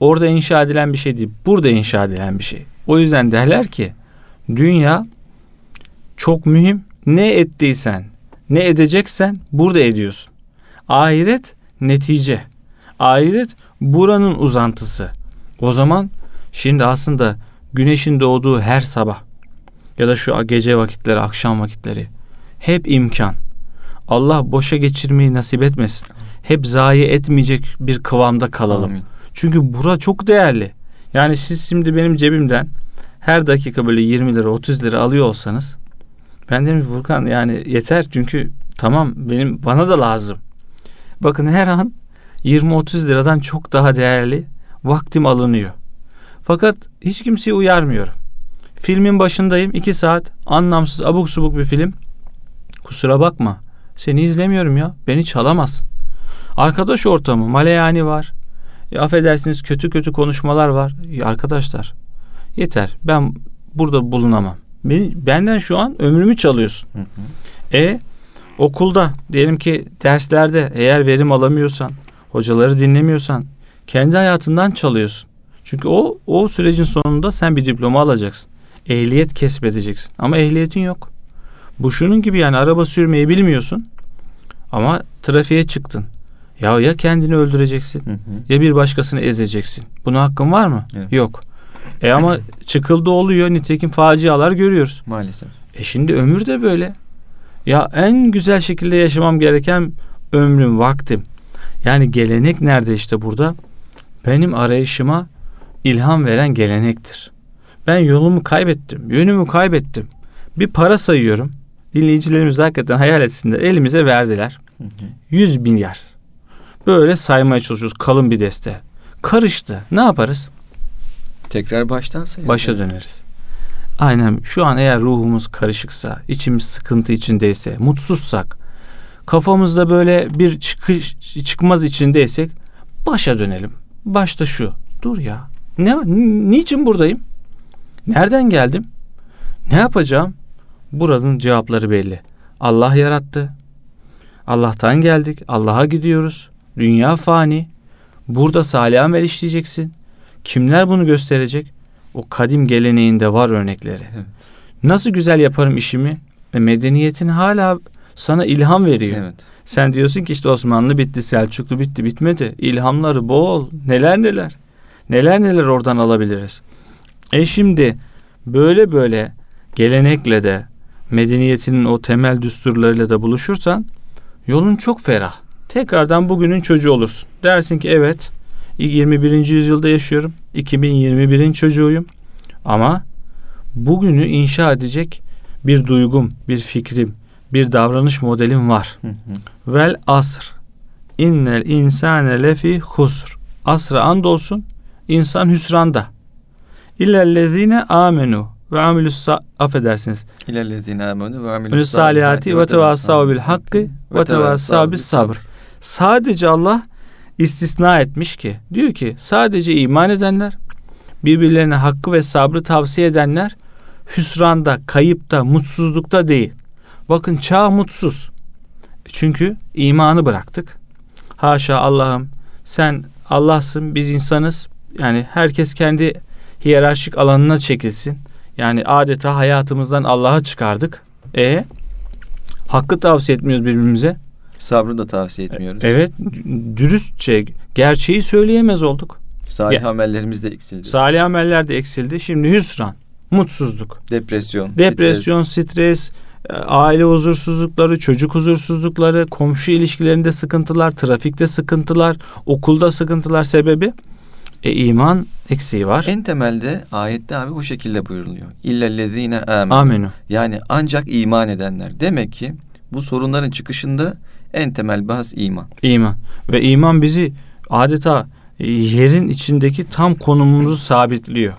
orada inşa edilen bir şey değil. Burada inşa edilen bir şey. O yüzden derler ki dünya çok mühim. Ne ettiysen, ne edeceksen burada ediyorsun. Ahiret netice. Ahiret buranın uzantısı. O zaman şimdi aslında güneşin doğduğu her sabah ya da şu gece vakitleri, akşam vakitleri hep imkan. Allah boşa geçirmeyi nasip etmesin. Hep zayi etmeyecek bir kıvamda kalalım. Amin. Çünkü bura çok değerli. Yani siz şimdi benim cebimden her dakika böyle 20 lira 30 lira alıyor olsanız ben derim ki Furkan yani yeter çünkü tamam benim bana da lazım. Bakın her an 20-30 liradan çok daha değerli vaktim alınıyor. Fakat hiç kimseyi uyarmıyorum. Filmin başındayım 2 saat anlamsız abuk subuk bir film. Kusura bakma seni izlemiyorum ya beni çalamazsın. Arkadaş ortamı maleyani var. E, affedersiniz kötü kötü konuşmalar var. Ya arkadaşlar yeter ben burada bulunamam. Beni, benden şu an ömrümü çalıyorsun. Hı hı. E okulda diyelim ki derslerde eğer verim alamıyorsan, hocaları dinlemiyorsan kendi hayatından çalıyorsun. Çünkü o o sürecin sonunda sen bir diploma alacaksın. Ehliyet kesbedeceksin. Ama ehliyetin yok. Bu şunun gibi yani araba sürmeyi bilmiyorsun. Ama trafiğe çıktın. Ya ya kendini öldüreceksin Hı hı. ya bir başkasını ezeceksin. Buna hakkın var mı? Evet. Yok. E ama çıkıldı oluyor. Nitekim facialar görüyoruz. Maalesef. E şimdi ömür de böyle. Ya en güzel şekilde yaşamam gereken ömrüm, vaktim. Yani gelenek nerede işte burada? Benim arayışıma ilham veren gelenektir. Ben yolumu kaybettim, yönümü kaybettim. Bir para sayıyorum. Dinleyicilerimiz hakikaten hayal etsinler. Elimize verdiler. Hı hı. 100 milyar. Böyle saymaya çalışıyoruz kalın bir deste. Karıştı. Ne yaparız? Tekrar baştan sayalım. Başa döneriz. Aynen şu an eğer ruhumuz karışıksa, içimiz sıkıntı içindeyse, mutsuzsak, kafamızda böyle bir çıkış çıkmaz içindeysek başa dönelim. Başta şu. Dur ya. Ne niçin buradayım? Nereden geldim? Ne yapacağım? Buranın cevapları belli. Allah yarattı. Allah'tan geldik. Allah'a gidiyoruz. Dünya fani. Burada salih amel işleyeceksin. Kimler bunu gösterecek? O kadim geleneğinde var örnekleri. Evet. Nasıl güzel yaparım işimi? E medeniyetin hala sana ilham veriyor. Evet. Sen diyorsun ki işte Osmanlı bitti, Selçuklu bitti, bitmedi. İlhamları bol. Neler neler. Neler neler oradan alabiliriz. E şimdi böyle böyle gelenekle de medeniyetinin o temel düsturlarıyla da buluşursan yolun çok ferah. Tekrardan bugünün çocuğu olursun. Dersin ki evet 21. yüzyılda yaşıyorum. 2021'in çocuğuyum. Ama bugünü inşa edecek bir duygum, bir fikrim, bir davranış modelim var. Hı hı. Vel asr. İnnel insane lefi husr. Asra andolsun insan hüsranda. İllellezine amenu ve amilus affedersiniz. İlellezine amenu ve Amilus salihati ve tevassav bil hakkı ve tevassav bis sabr. Sadece Allah istisna etmiş ki diyor ki sadece iman edenler birbirlerine hakkı ve sabrı tavsiye edenler hüsranda, kayıpta, mutsuzlukta değil. Bakın çağ mutsuz. Çünkü imanı bıraktık. Haşa Allah'ım sen Allah'sın biz insanız. Yani herkes kendi hiyerarşik alanına çekilsin. Yani adeta hayatımızdan Allah'a çıkardık. E hakkı tavsiye etmiyoruz birbirimize. Sabrı da tavsiye etmiyoruz. Evet, dürüstçe gerçeği söyleyemez olduk. Salih Ya- amellerimiz de eksildi. Salih ameller de eksildi. Şimdi hüsran, mutsuzluk, Depresyon. depresyon, stres. stres, aile huzursuzlukları, çocuk huzursuzlukları, komşu ilişkilerinde sıkıntılar, trafikte sıkıntılar, okulda sıkıntılar sebebi e, iman eksiği var. En temelde ayette abi bu şekilde buyuruluyor. İllellezine amenu. Amenü. Yani ancak iman edenler. Demek ki bu sorunların çıkışında en temel bahs iman. İman. Ve iman bizi adeta yerin içindeki tam konumumuzu sabitliyor.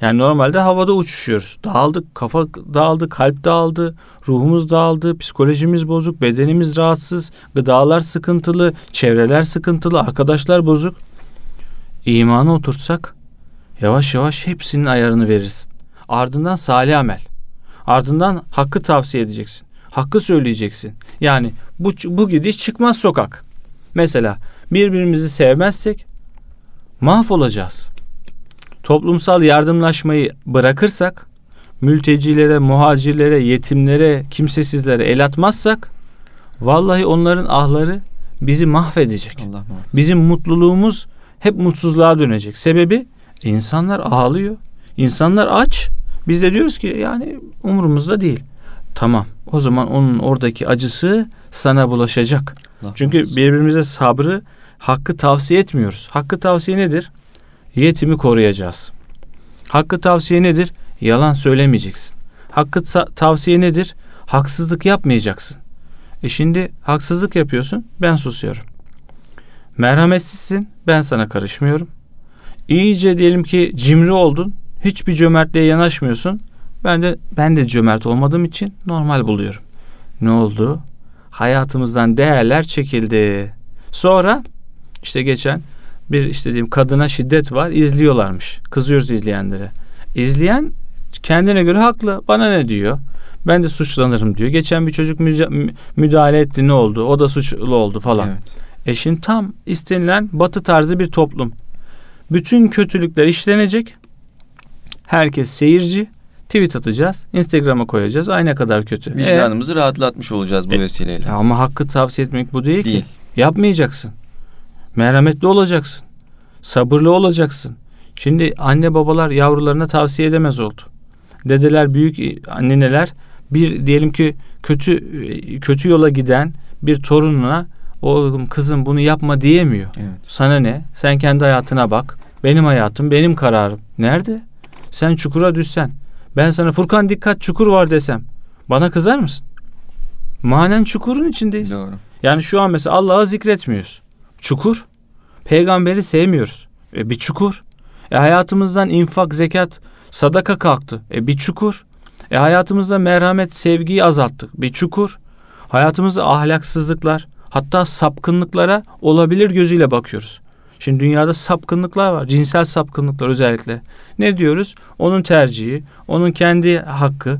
Yani normalde havada uçuşuyoruz. Dağıldık, kafa dağıldı, kalp dağıldı, ruhumuz dağıldı, psikolojimiz bozuk, bedenimiz rahatsız, gıdalar sıkıntılı, çevreler sıkıntılı, arkadaşlar bozuk. İmanı oturtsak yavaş yavaş hepsinin ayarını verirsin. Ardından salih amel. Ardından hakkı tavsiye edeceksin. Hakkı söyleyeceksin. Yani bu, bu gidiş çıkmaz sokak. Mesela birbirimizi sevmezsek mahvolacağız. Toplumsal yardımlaşmayı bırakırsak, mültecilere, muhacirlere, yetimlere, kimsesizlere el atmazsak, vallahi onların ahları bizi mahvedecek. Allah. Bizim mutluluğumuz hep mutsuzluğa dönecek. Sebebi insanlar ağlıyor. İnsanlar aç. Biz de diyoruz ki yani umurumuzda değil. Tamam. O zaman onun oradaki acısı sana bulaşacak. Allah Çünkü muhafaza. birbirimize sabrı, hakkı tavsiye etmiyoruz. Hakkı tavsiye nedir? Yetimi koruyacağız. Hakkı tavsiye nedir? Yalan söylemeyeceksin. Hakkı tavsiye nedir? Haksızlık yapmayacaksın. E şimdi haksızlık yapıyorsun, ben susuyorum. Merhametsizsin, ben sana karışmıyorum. İyice diyelim ki cimri oldun, hiçbir cömertliğe yanaşmıyorsun. Ben de ben de cömert olmadığım için normal buluyorum. Ne oldu? Hayatımızdan değerler çekildi. Sonra işte geçen bir işte diyeyim kadına şiddet var izliyorlarmış. Kızıyoruz izleyenlere. İzleyen kendine göre haklı. Bana ne diyor? Ben de suçlanırım diyor. Geçen bir çocuk müdahale etti ne oldu? O da suçlu oldu falan. Evet. E şimdi tam istenilen batı tarzı bir toplum. Bütün kötülükler işlenecek. Herkes seyirci. Tweet atacağız. Instagram'a koyacağız. Ay ne kadar kötü. E, Vicdanımızı rahatlatmış olacağız bu E, vesileyle. ama hakkı tavsiye etmek bu değil, Değil. ki. Yapmayacaksın. Merhametli olacaksın. Sabırlı olacaksın. Şimdi anne babalar yavrularına tavsiye edemez oldu. Dedeler, büyük anneneler bir diyelim ki kötü kötü yola giden bir torununa oğlum kızım bunu yapma diyemiyor. Evet. Sana ne? Sen kendi hayatına bak. Benim hayatım, benim kararım. Nerede? Sen çukura düşsen. Ben sana Furkan dikkat çukur var desem. Bana kızar mısın? Manen çukurun içindeyiz. Doğru. Yani şu an mesela Allah'ı zikretmiyoruz. Çukur. Peygamberi sevmiyoruz. E bir çukur. E hayatımızdan infak, zekat, sadaka kalktı. E bir çukur. E hayatımızda merhamet, sevgiyi azalttık. Bir çukur. Hayatımızda ahlaksızlıklar, hatta sapkınlıklara olabilir gözüyle bakıyoruz. Şimdi dünyada sapkınlıklar var. Cinsel sapkınlıklar özellikle. Ne diyoruz? Onun tercihi, onun kendi hakkı.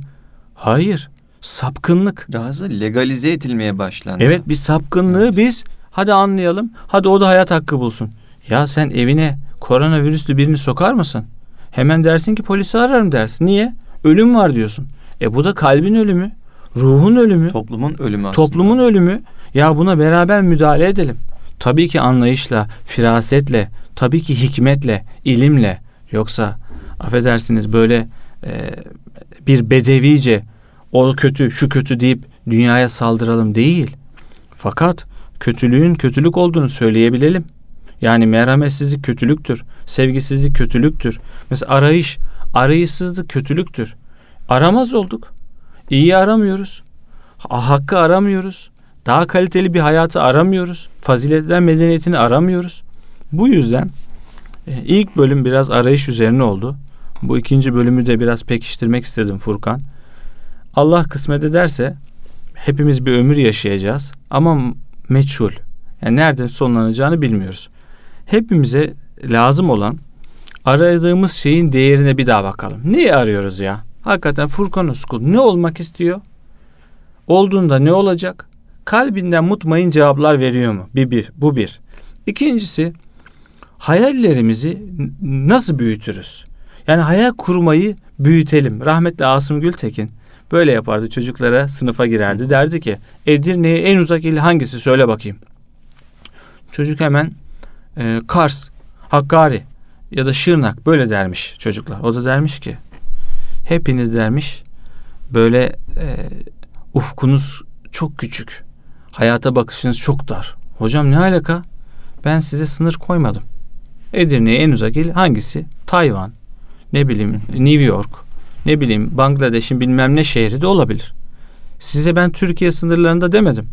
Hayır. Sapkınlık. Daha hızlı legalize edilmeye başlandı. Evet bir sapkınlığı Evet. biz hadi anlayalım. Hadi o da hayat hakkı bulsun. Ya sen evine koronavirüslü birini sokar mısın? Hemen dersin ki polisi ararım dersin. Niye? Ölüm var diyorsun. E bu da kalbin ölümü, ruhun ölümü, Toplumun ölümü aslında. toplumun ölümü. Ya buna beraber müdahale edelim. Tabii ki anlayışla, firasetle, tabii ki hikmetle, ilimle. Yoksa affedersiniz böyle e, bir bedevice o kötü, şu kötü deyip dünyaya saldıralım değil. Fakat kötülüğün kötülük olduğunu söyleyebilelim. Yani merhametsizlik kötülüktür. Sevgisizlik kötülüktür. Mesela arayış, arayışsızlık kötülüktür. Aramaz olduk. İyi aramıyoruz. Ha- Hakkı aramıyoruz. Daha kaliteli bir hayatı aramıyoruz. Faziletler medeniyetini aramıyoruz. Bu yüzden e, ilk bölüm biraz arayış üzerine oldu. Bu ikinci bölümü de biraz pekiştirmek istedim Furkan. Allah kısmet ederse hepimiz bir ömür yaşayacağız ama meçhul. Yani nerede sonlanacağını bilmiyoruz. Hepimize lazım olan aradığımız şeyin değerine bir daha bakalım. Neyi arıyoruz ya? Hakikaten Furkan Uskul ne olmak istiyor? Olduğunda ne olacak? Kalbinden mutmain cevaplar veriyor mu? Bir, bir, bu bir. İkincisi hayallerimizi nasıl büyütürüz? Yani hayal kurmayı büyütelim. Rahmetli Asım Gültekin böyle yapardı. Çocuklara sınıfa girerdi. Derdi ki Edirne'ye en uzak il hangisi söyle bakayım. Çocuk hemen e, Kars, Hakkari, ya da Şırnak böyle dermiş çocuklar. O da dermiş ki hepiniz dermiş böyle e, ufkunuz çok küçük. Hayata bakışınız çok dar. Hocam ne alaka? Ben size sınır koymadım. Edirne'ye en uzak il hangisi? Tayvan, ne bileyim New York, ne bileyim Bangladeş'in bilmem ne şehri de olabilir. Size ben Türkiye sınırlarında demedim.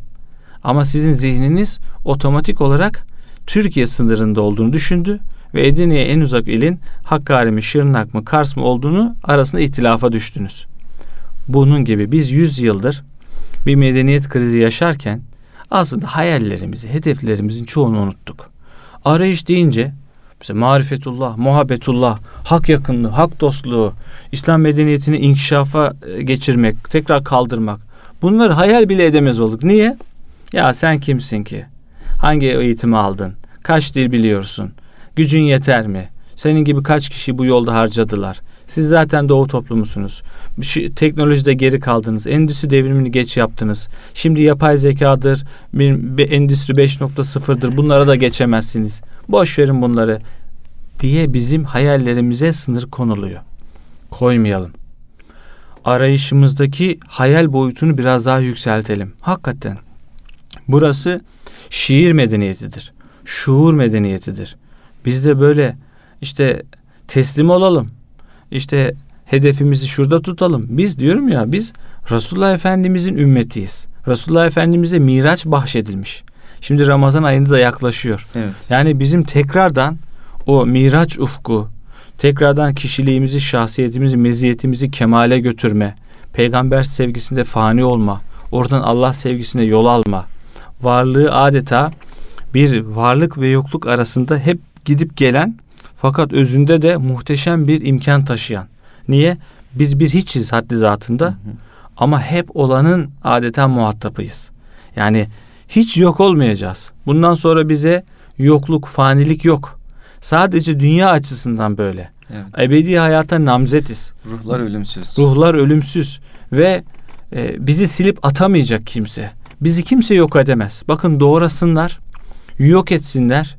Ama sizin zihniniz otomatik olarak Türkiye sınırında olduğunu düşündü ve Edirne'ye en uzak ilin Hakkari mi, Şırnak mı, Kars mı olduğunu arasında ihtilafa düştünüz. Bunun gibi biz 100 yıldır bir medeniyet krizi yaşarken aslında hayallerimizi, hedeflerimizin çoğunu unuttuk. Arayış deyince mesela marifetullah, muhabbetullah, hak yakınlığı, hak dostluğu, İslam medeniyetini inkişafa e, geçirmek, tekrar kaldırmak. Bunları hayal bile edemez olduk. Niye? Ya sen kimsin ki? Hangi eğitimi aldın? Kaç dil biliyorsun? Gücün yeter mi? Senin gibi kaç kişi bu yolda harcadılar? Siz zaten doğu toplumusunuz. Şu, teknolojide geri kaldınız. Endüstri devrimini geç yaptınız. Şimdi yapay zekadır, bir, bir endüstri 5.0'dır. Bunlara da geçemezsiniz. Boş verin bunları diye bizim hayallerimize sınır konuluyor. Koymayalım. Arayışımızdaki hayal boyutunu biraz daha yükseltelim. Hakikaten. Burası şiir medeniyetidir. Şuur medeniyetidir. Biz de böyle işte teslim olalım. İşte hedefimizi şurada tutalım. Biz diyorum ya biz Resulullah Efendimizin ümmetiyiz. Resulullah Efendimiz'e miraç bahşedilmiş. Şimdi Ramazan ayında da yaklaşıyor. Evet. Yani bizim tekrardan o miraç ufku, tekrardan kişiliğimizi, şahsiyetimizi, meziyetimizi kemale götürme, peygamber sevgisinde fani olma, oradan Allah sevgisine yol alma, varlığı adeta bir varlık ve yokluk arasında hep gidip gelen fakat özünde de muhteşem bir imkan taşıyan. Niye? Biz bir hiçiz haddi zatında Hı hı. ama hep olanın adeta muhatabıyız. Yani hiç yok olmayacağız. Bundan sonra bize yokluk, fanilik yok. Sadece dünya açısından böyle. Evet. Ebedi hayata namzetiz. Ruhlar ölümsüz. Ruhlar ölümsüz ve e, bizi silip atamayacak kimse. Bizi kimse yok edemez. Bakın doğrasınlar, yok etsinler.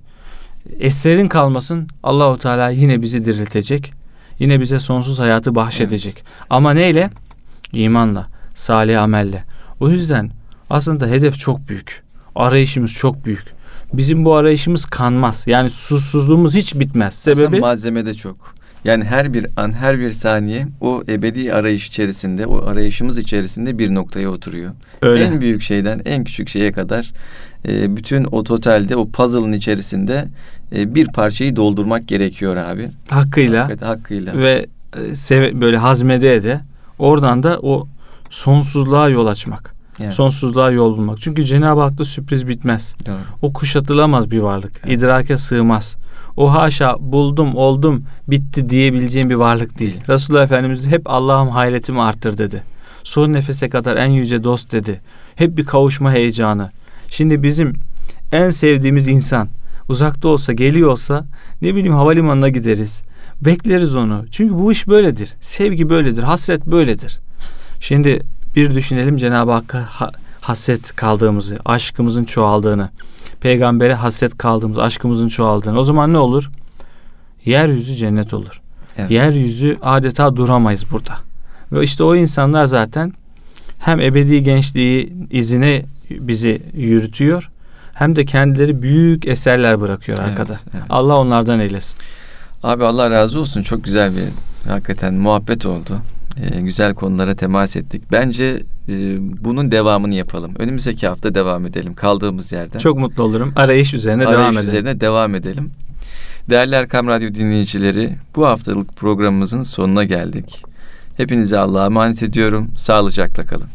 Eserin kalmasın. Allahu Teala yine bizi diriltecek. Yine bize sonsuz hayatı bahşedecek. Ama neyle? İmanla, salih amelle. O yüzden aslında hedef çok büyük. Arayışımız çok büyük. Bizim bu arayışımız kanmaz. Yani susuzluğumuz hiç bitmez. Aslında Sebebi malzeme de çok. Yani her bir an, her bir saniye o ebedi arayış içerisinde, o arayışımız içerisinde bir noktaya oturuyor. öyle. En büyük şeyden en küçük şeye kadar e, bütün o totalde, o puzzle'ın içerisinde e, bir parçayı doldurmak gerekiyor abi. Hakkıyla. Hakikaten hakkıyla. ve e, seve, böyle hazmede de oradan da o sonsuzluğa yol açmak. Yani, Sonsuzluğa yol bulmak. Çünkü Cenab-ı Hak'ta sürpriz bitmez. doğru. O kuşatılamaz bir varlık. Evet. İdrake sığmaz. O haşa buldum, oldum, bitti diyebileceğim bir varlık değil. Resulullah Efendimiz hep Allah'ım hayretimi arttır dedi. Son nefese kadar en yüce dost dedi. Hep bir kavuşma heyecanı. Şimdi bizim en sevdiğimiz insan uzakta olsa geliyor olsa ne bileyim havalimanına gideriz. Bekleriz onu. Çünkü bu iş böyledir. Sevgi böyledir. Hasret böyledir. Şimdi bir düşünelim Cenab-ı Hakk'a ha- hasret kaldığımızı, aşkımızın çoğaldığını, peygambere hasret kaldığımız, aşkımızın çoğaldığını. O zaman ne olur? Yeryüzü cennet olur. Evet. Yeryüzü adeta duramayız burada. Ve işte o insanlar zaten hem ebedi gençliği izine bizi yürütüyor hem de kendileri büyük eserler bırakıyor Evet, arkada. evet. Allah onlardan eylesin. Abi Allah razı olsun. Çok güzel bir hakikaten muhabbet oldu. Ee, güzel konulara temas ettik. Bence e, bunun devamını yapalım. Önümüzdeki hafta devam edelim kaldığımız yerden. Çok mutlu olurum. Arayış üzerine Arayış devam edelim. üzerine devam edelim. Değerli Erkam Radyo dinleyicileri, bu haftalık programımızın sonuna geldik. Hepinize Allah'a emanet ediyorum. Sağlıcakla kalın.